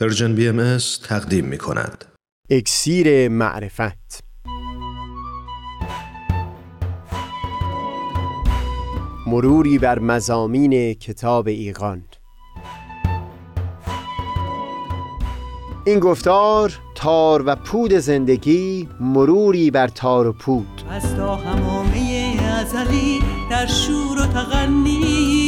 پرژن بی ام تقدیم می کند. اکسیر معرفت. مروری بر مزامین کتاب ایقان این گفتار تار و پود زندگی مروری بر تار و پود. از تا همامه ازلی در شور و تغنیست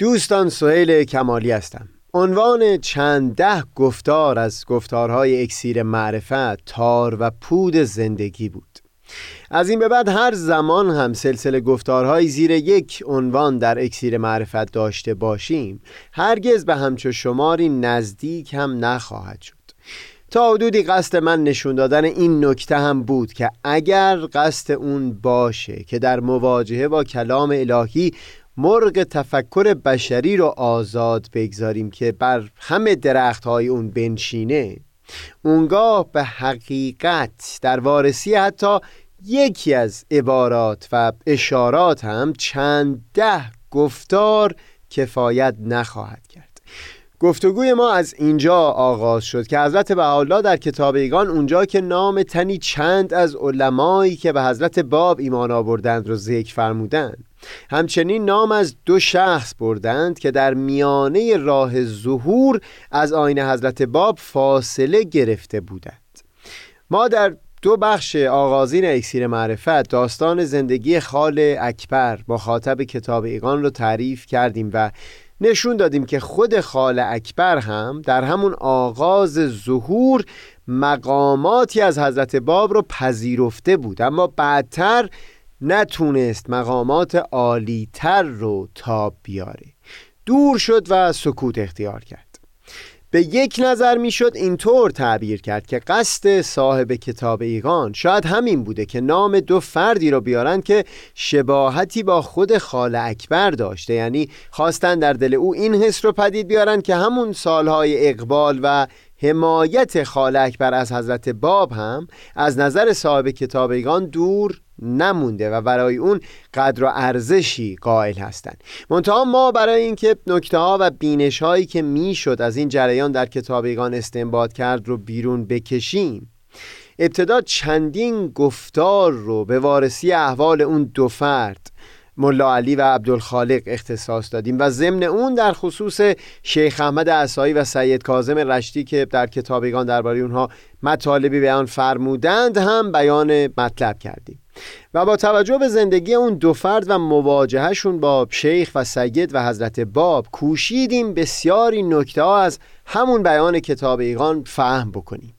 دوستان سهیل کمالی هستم. عنوان چند ده گفتار از گفتارهای اکسیر معرفت تار و پود زندگی بود. از این به بعد هر زمان هم سلسله گفتارهای زیر یک عنوان در اکسیر معرفت داشته باشیم هرگز به همچو شماری نزدیک هم نخواهد شد. تا حدودی قصد من نشون دادن این نکته هم بود که اگر قصد اون باشه که در مواجهه با کلام الهی مرغ تفکر بشری رو آزاد بگذاریم که بر همه درخت های اون بنشینه. اونگاه به حقیقت در وارسی حتی یکی از عبارات و اشارات هم چند ده گفتار کفایت نخواهد کرد. گفتگوی ما از اینجا آغاز شد که حضرت بهاءالله در کتاب ایگان اونجا که نام تنی چند از علمایی که به حضرت باب ایمان آوردند رو ذکر فرمودند. همچنین نام از دو شخص بردند که در میانه راه ظهور از آین حضرت باب فاصله گرفته بودند. ما در دو بخش آغازین اکسیر معرفت داستان زندگی خال اکبر با خاطب کتاب ایقان رو تعریف کردیم و نشون دادیم که خود خال اکبر هم در همون آغاز ظهور مقاماتی از حضرت باب رو پذیرفته بود. اما بعدتر نتونست مقامات عالیتر رو تاب بیاره. دور شد و سکوت اختیار کرد. به یک نظر می‌شد اینطور تعبیر کرد که قصد صاحب کتاب ایقان شاید همین بوده که نام دو فردی رو بیارند که شباهتی با خود خال اکبر داشته. یعنی خواستن در دل او این حس رو پدید بیارن که همون سالهای اقبال و حمایت خال اکبر از حضرت باب هم از نظر صاحب کتابیگان دور نمونده و برای اون قدر و ارزشی قائل هستند منتها ما برای اینکه نکته ها و بینش هایی که می‌شد از این جریان در کتابیگان استنباط کرد رو بیرون بکشیم ابتدا چندین گفتار رو به وارسی احوال اون دو فرد ملا علی و عبدالخالق اختصاص دادیم و ضمن اون در خصوص شیخ احمد عصایی و سید کاظم رشتی که در کتابیگان درباره اونها مطالبی بیان فرمودند هم بیان مطلب کردیم. و با توجه به زندگی اون دو فرد و مواجهشون با شیخ و سید و حضرت باب کوشیدیم بسیاری نکته از همون بیان کتاب ایقان فهم بکنیم.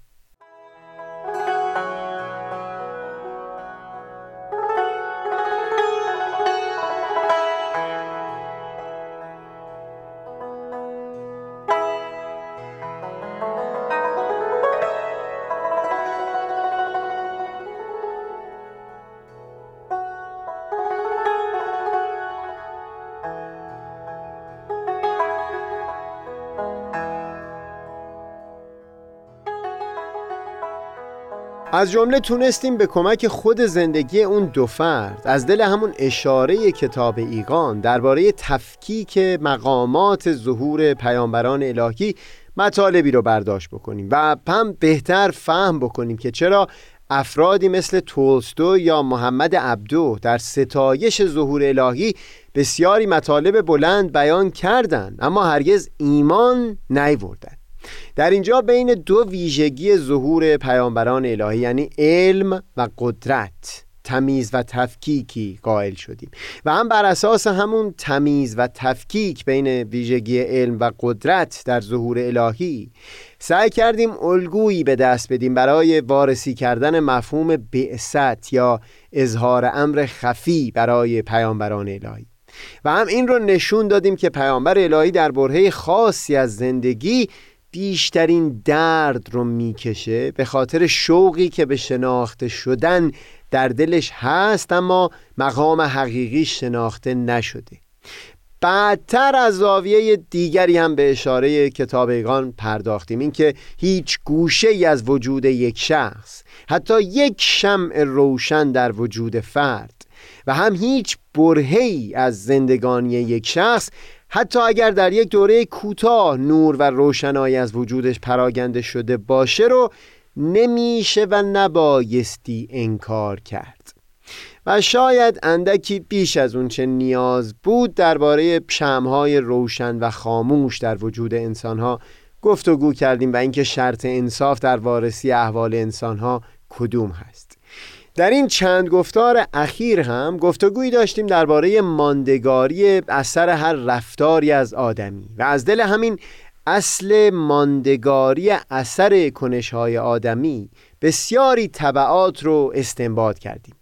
از جمله تونستیم به کمک خود زندگی اون دو فرد. از دل همون اشاره کتاب ایقان درباره تفکیک مقامات ظهور پیامبران الهی مطالبی رو برداشت بکنیم و هم بهتر فهم بکنیم که چرا افرادی مثل تولستو یا محمد عبدو در ستایش ظهور الهی بسیاری مطالب بلند بیان کردند اما هرگز ایمان نیوردند. در اینجا بین دو ویژگی ظهور پیامبران الهی یعنی علم و قدرت تمیز و تفکیکی قائل شدیم. و هم بر اساس همون تمیز و تفکیک بین ویژگی علم و قدرت در ظهور الهی سعی کردیم الگویی به دست بدیم برای وارسی کردن مفهوم بعثت یا اظهار امر خفی برای پیامبران الهی. و هم این رو نشون دادیم که پیامبر الهی در برهه خاصی از زندگی بیشترین درد رو می‌کشه به خاطر شوقی که به شناخته شدن در دلش هست اما مقام حقیقی شناخته نشده. بعدتر از زاویه دیگری هم به اشاره کتابیگان پرداختیم اینکه هیچ گوشه ای از وجود یک شخص حتی یک شمع روشن در وجود فرد و هم هیچ برهی از زندگانی یک شخص حتی اگر در یک دوره کوتاه نور و روشنایی از وجودش پراگنده شده باشه رو نمیشه و نبایستی انکار کرد. و شاید اندکی بیش از اون چه نیاز بود درباره شمهای روشن و خاموش در وجود انسانها گفتگو کردیم و اینکه شرط انصاف در وارسی احوال انسانها کدوم هست. در این چند گفتار اخیر هم گفتگویی داشتیم درباره ماندگاری اثر هر رفتاری از آدمی و از دل همین اصل ماندگاری اثر کنشهای آدمی بسیاری طبعات رو استنباط کردیم.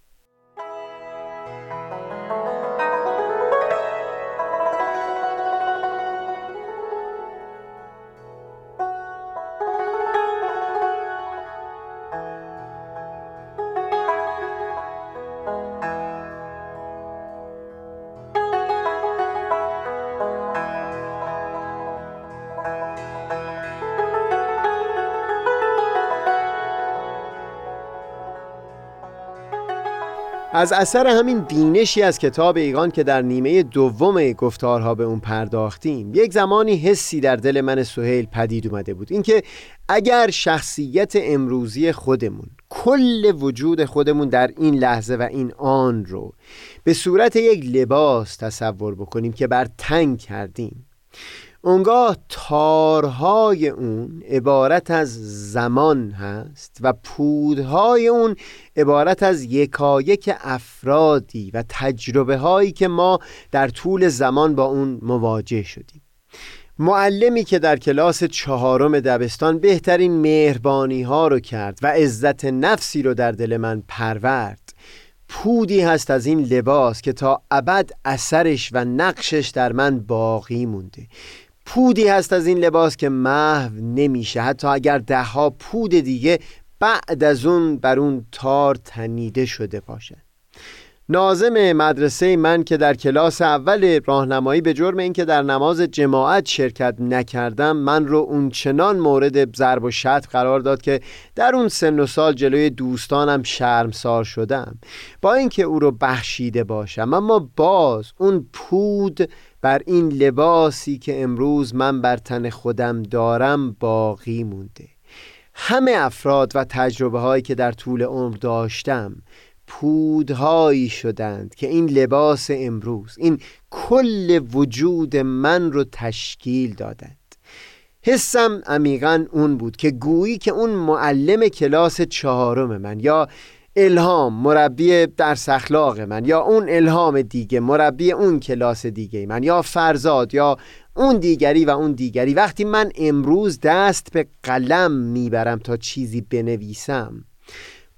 از اثر همین بینشی از کتاب ایگان که در نیمه دوم گفتارها به اون پرداختیم یک زمانی حسی در دل من سهیل پدید اومده بود. اینکه اگر شخصیت امروزی خودمون کل وجود خودمون در این لحظه و این آن رو به صورت یک لباس تصور بکنیم که بر تنگ کردیم اونگاه تارهای اون عبارت از زمان هست و پودهای اون عبارت از یکایک افرادی و تجربه هایی که ما در طول زمان با اون مواجه شدیم. معلمی که در کلاس چهارم دبستان بهترین مهربانی ها رو کرد و عزت نفسی رو در دل من پرورد پودی هست از این لباس که تا ابد اثرش و نقشش در من باقی مونده. پودی هست از این لباس که محو نمیشه. حتی اگر دهها پود دیگه بعد از اون بر اون تار تنیده شده باشه. نازم مدرسه من که در کلاس اول راهنمایی به جرم اینکه در نماز جماعت شرکت نکردم من رو اون چنان مورد ضرب و شتم قرار داد که در اون سن و سال جلوی دوستانم شرمسار شدم. با اینکه او رو بخشیده باشم اما باز اون پود بر این لباسی که امروز من بر تن خودم دارم باقی مونده. همه افراد و تجربه هایی که در طول عمر داشتم پودهایی شدند که این لباس امروز این کل وجود من رو تشکیل دادند. حسم عمیقا اون بود که گویی که اون معلم کلاس چهارم من یا الهام مربی درس اخلاق من یا اون الهام دیگه مربی اون کلاس دیگه من یا فرزاد یا اون دیگری و اون دیگری. وقتی من امروز دست به قلم می‌برم تا چیزی بنویسم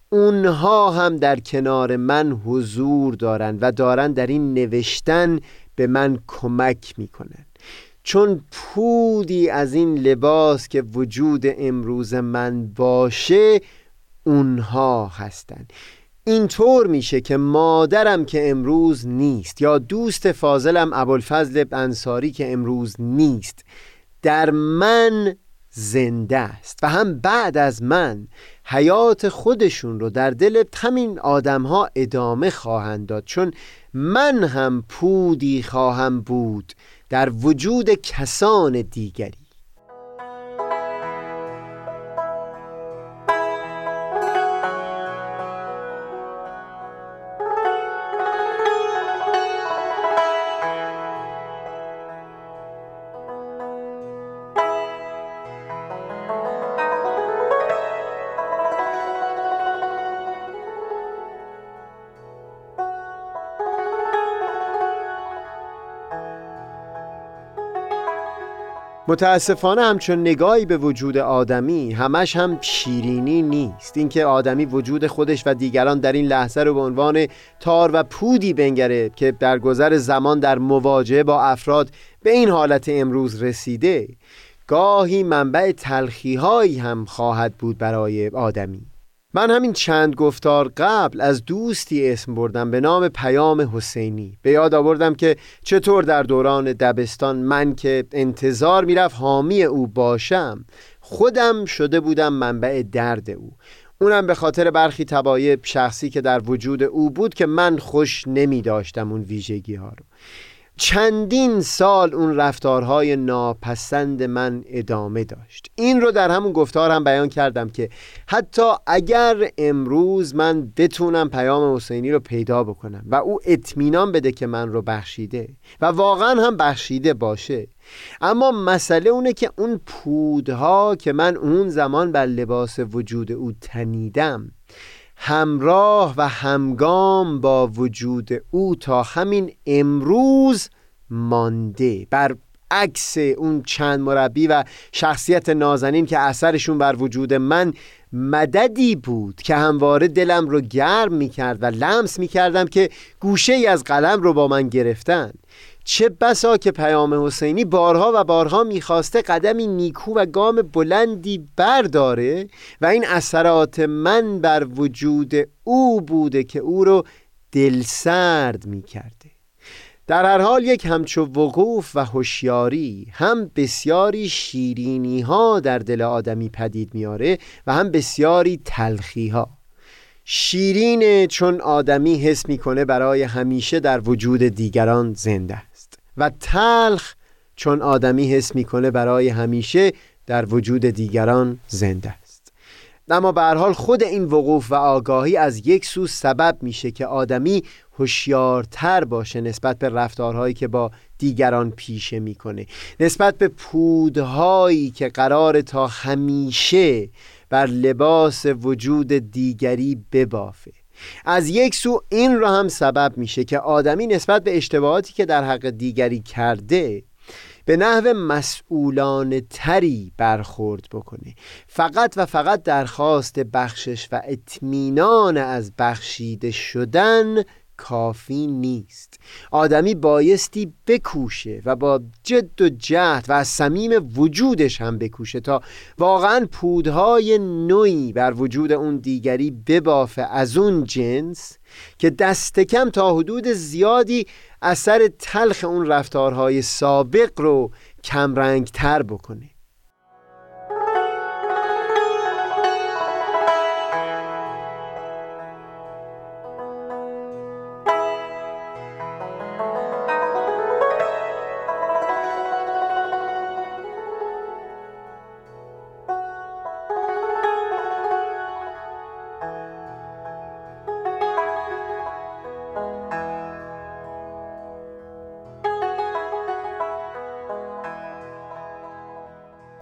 اونها هم در کنار من حضور دارند و دارن در این نوشتن به من کمک می‌کنن چون پودی از این لباس که وجود امروز من باشه اونها هستند اینطور میشه که مادرم که امروز نیست یا دوست فاضلم ابوالفضل انصاری که امروز نیست در من زنده است و هم بعد از من حیات خودشون رو در دل همین آدم ها ادامه خواهند داد. چون من هم پودی خواهم بود در وجود کسان دیگری. متاسفانه همچون نگاهی به وجود آدمی همش هم شیرینی نیست. اینکه آدمی وجود خودش و دیگران در این لحظه رو به عنوان تار و پودی بنگره که در گذر زمان در مواجهه با افراد به این حالت امروز رسیده گاهی منبع تلخی هایی هم خواهد بود برای آدمی. من همین چند گفتار قبل از دوستی اسم بردم به نام پیام حسینی. به یاد آوردم که چطور در دوران دبستان من که انتظار می‌رفت حامی او باشم خودم شده بودم منبع درد او. اونم به خاطر برخی تبایب شخصی که در وجود او بود که من خوش نمی داشتم اون ویژگی ها رو. چندین سال اون رفتارهای ناپسند من ادامه داشت. این رو در همون گفتار هم بیان کردم که حتی اگر امروز من بتونم پیام حسینی رو پیدا بکنم و او اطمینان بده که من رو بخشیده و واقعا هم بخشیده باشه اما مسئله اونه که اون پودها که من اون زمان بر لباس وجود او تنیدم همراه و همگام با وجود او تا همین امروز مانده. بر عکس اون چند مربی و شخصیت نازنین که اثرشون بر وجود من مددی بود که همواره دلم رو گرم می کرد و لمس می کردم که گوشه ای از قلم رو با من گرفتن. چه بسا که پیام حسینی بارها و بارها می‌خواسته قدمی نیکو و گام بلندی برداره و این اثرات من بر وجود او بوده که او رو دلسرد می‌کرده. در هر حال یک همچو وقوف و هوشیاری هم بسیاری شیرینی ها در دل آدمی پدید میاره و هم بسیاری تلخی ها شیرین چون آدمی حس می‌کنه برای همیشه در وجود دیگران زنده و تلخ چون آدمی حس می‌کنه برای همیشه در وجود دیگران زنده است. اما به حال خود این وقوف و آگاهی از یک سو سبب میشه که آدمی هوشیارتر باشه نسبت به رفتارهایی که با دیگران پیشه می‌کنه. نسبت به پودهایی که قرار تا همیشه بر لباس وجود دیگری ببافه. از یک سو این را هم سبب میشه که آدمی نسبت به اشتباهاتی که در حق دیگری کرده به نحو مسئولان تری برخورد بکنه. فقط و فقط درخواست بخشش و اطمینان از بخشیده شدن کافی نیست. آدمی بایستی بکوشه و با جد و جهد و از صمیم وجودش هم بکوشه تا واقعا پودهای نوعی بر وجود اون دیگری ببافه. از اون جنس که دست کم تا حدود زیادی اثر تلخ اون رفتارهای سابق رو کمرنگ تر بکنه.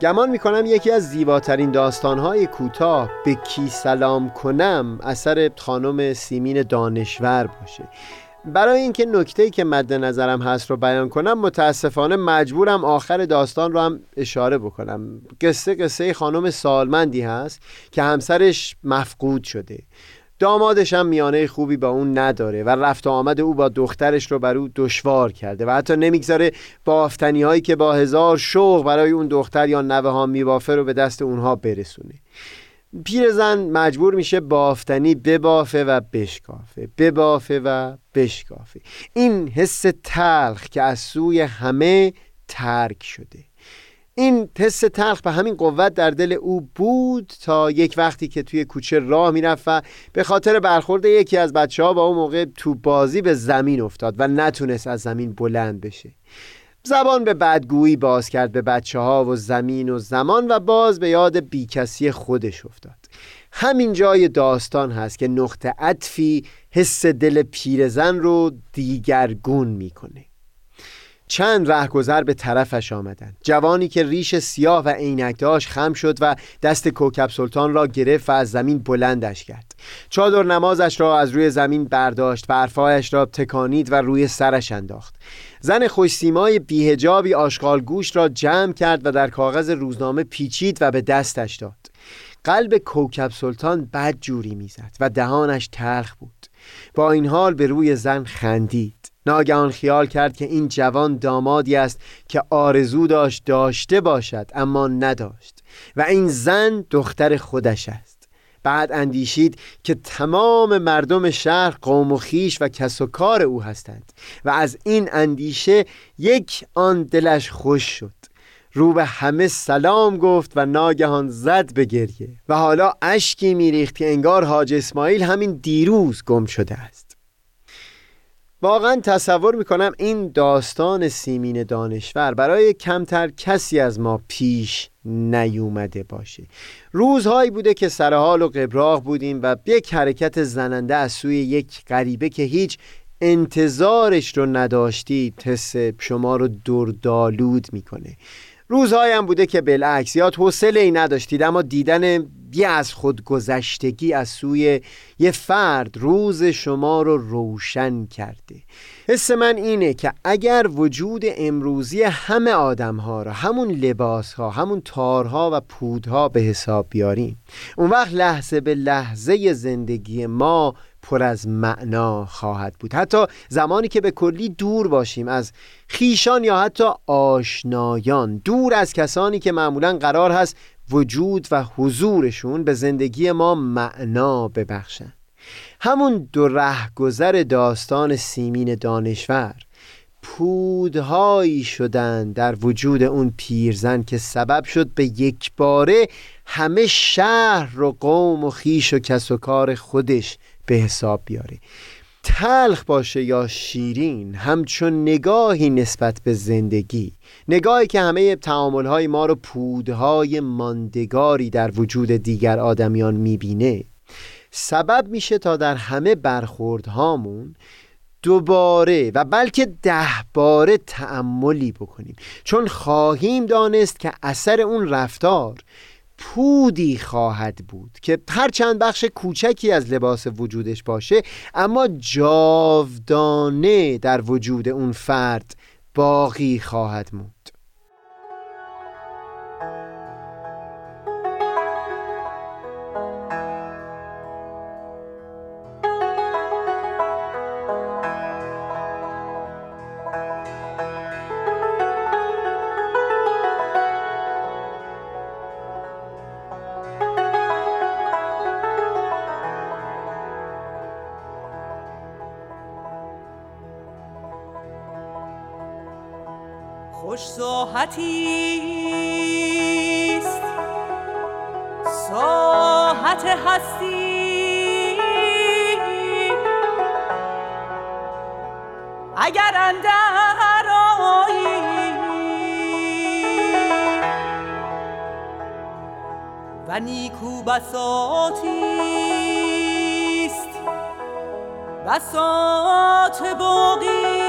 گمان می‌کنم یکی از زیباترین داستانهای کوتاه به کی سلام کنم اثر خانم سیمین دانشور باشه. برای اینکه نکته که مد نظرم هست رو بیان کنم متاسفانه مجبورم آخر داستان رو هم اشاره بکنم. قصه قصه خانم سالمندی هست که همسرش مفقود شده. دامادش هم میانه خوبی با اون نداره و رفت و آمد او با دخترش رو بر او دشوار کرده و حتی نمی‌گذاره بافتنی هایی که با هزار شوق برای اون دختر یا نوه ها میبافه رو به دست اونها برسونه. پیرزن مجبور میشه بافتنی ببافه و بشکافه ببافه و بشکافه. این حس تلخ که از سوی همه ترک شده. این حس تلخ به همین قوت در دل او بود تا یک وقتی که توی کوچه راه می‌رفت و به خاطر برخورد یکی از بچه ها با اون موقع تو بازی به زمین افتاد و نتونست از زمین بلند بشه. زبان به بدگویی باز کرد به بچه ها و زمین و زمان و باز به یاد بیکسی خودش افتاد. همین جای داستان هست که نقطه عطفی حس دل پیرزن رو دیگرگون می‌کنه. چند رهگذر به طرفش آمدند. جوانی که ریش سیاه و عینک داشت خم شد و دست کوکب سلطان را گرفت و از زمین بلندش کرد. چادر نمازش را از روی زمین برداشت و عرفایش را تکانید و روی سرش انداخت. زن خوشسیمای بیهجابی آشغال گوش را جمع کرد و در کاغذ روزنامه پیچید و به دستش داد. قلب کوکب سلطان بد جوری می‌زد و دهانش تلخ بود. با این حال به روی زن خندید. ناگهان خیال کرد که این جوان دامادی است که آرزو داشت داشته باشد اما نداشت. و این زن دختر خودش است. بعد اندیشید که تمام مردم شهر قوم و خیش و کس و کار او هستند و از این اندیشه یک آن دلش خوش شد. رو به همه سلام گفت و ناگهان زد به گریه. و حالا اشکی میریخت که انگار حاج اسماعیل همین دیروز گم شده است. واقعا تصور می‌کنم این داستان سیمین دانشور برای کمتر کسی از ما پیش نیومده باشه. روزهایی بوده که سرحال و قبراغ بودیم و یک حرکت زننده از سوی یک غریبه که هیچ انتظارش رو نداشتید حس شما رو دردالود می‌کنه. روزهایم بوده که بالعکس یاد حوصله ای نداشتید اما دیدن بی از خودگذشتگی از سوی یه فرد روز شما رو روشن کرده. حس من اینه که اگر وجود امروزی همه آدم ها را همون لباس ها همون تارها و پودها به حساب بیاریم اون وقت لحظه به لحظه زندگی ما پر از معنا خواهد بود. حتی زمانی که به کلی دور باشیم از خیشان یا حتی آشنایان دور از کسانی که معمولا قرار هست وجود و حضورشون به زندگی ما معنا ببخشن. همون دو رهگذر داستان سیمین دانشور پودهایی شدن در وجود اون پیرزن که سبب شد به یک باره همه شهر و قوم و خیش و کس و کار خودش به حساب بیاره. تلخ باشه یا شیرین همچون نگاهی نسبت به زندگی. نگاهی که همه تعاملهای ما رو پودهای ماندگاری در وجود دیگر آدمیان می‌بینه. سبب میشه تا در همه برخوردهامون دوباره و بلکه ده باره تعملی بکنیم. چون خواهیم دانست که اثر اون رفتار پودی خواهد بود که هر چند بخش کوچکی از لباس وجودش باشه اما جاودانه در وجود اون فرد باقی خواهد موند. ساحتی است. ساحت هستی. اگر اندر و نیکو بساتی است. بساط باقی.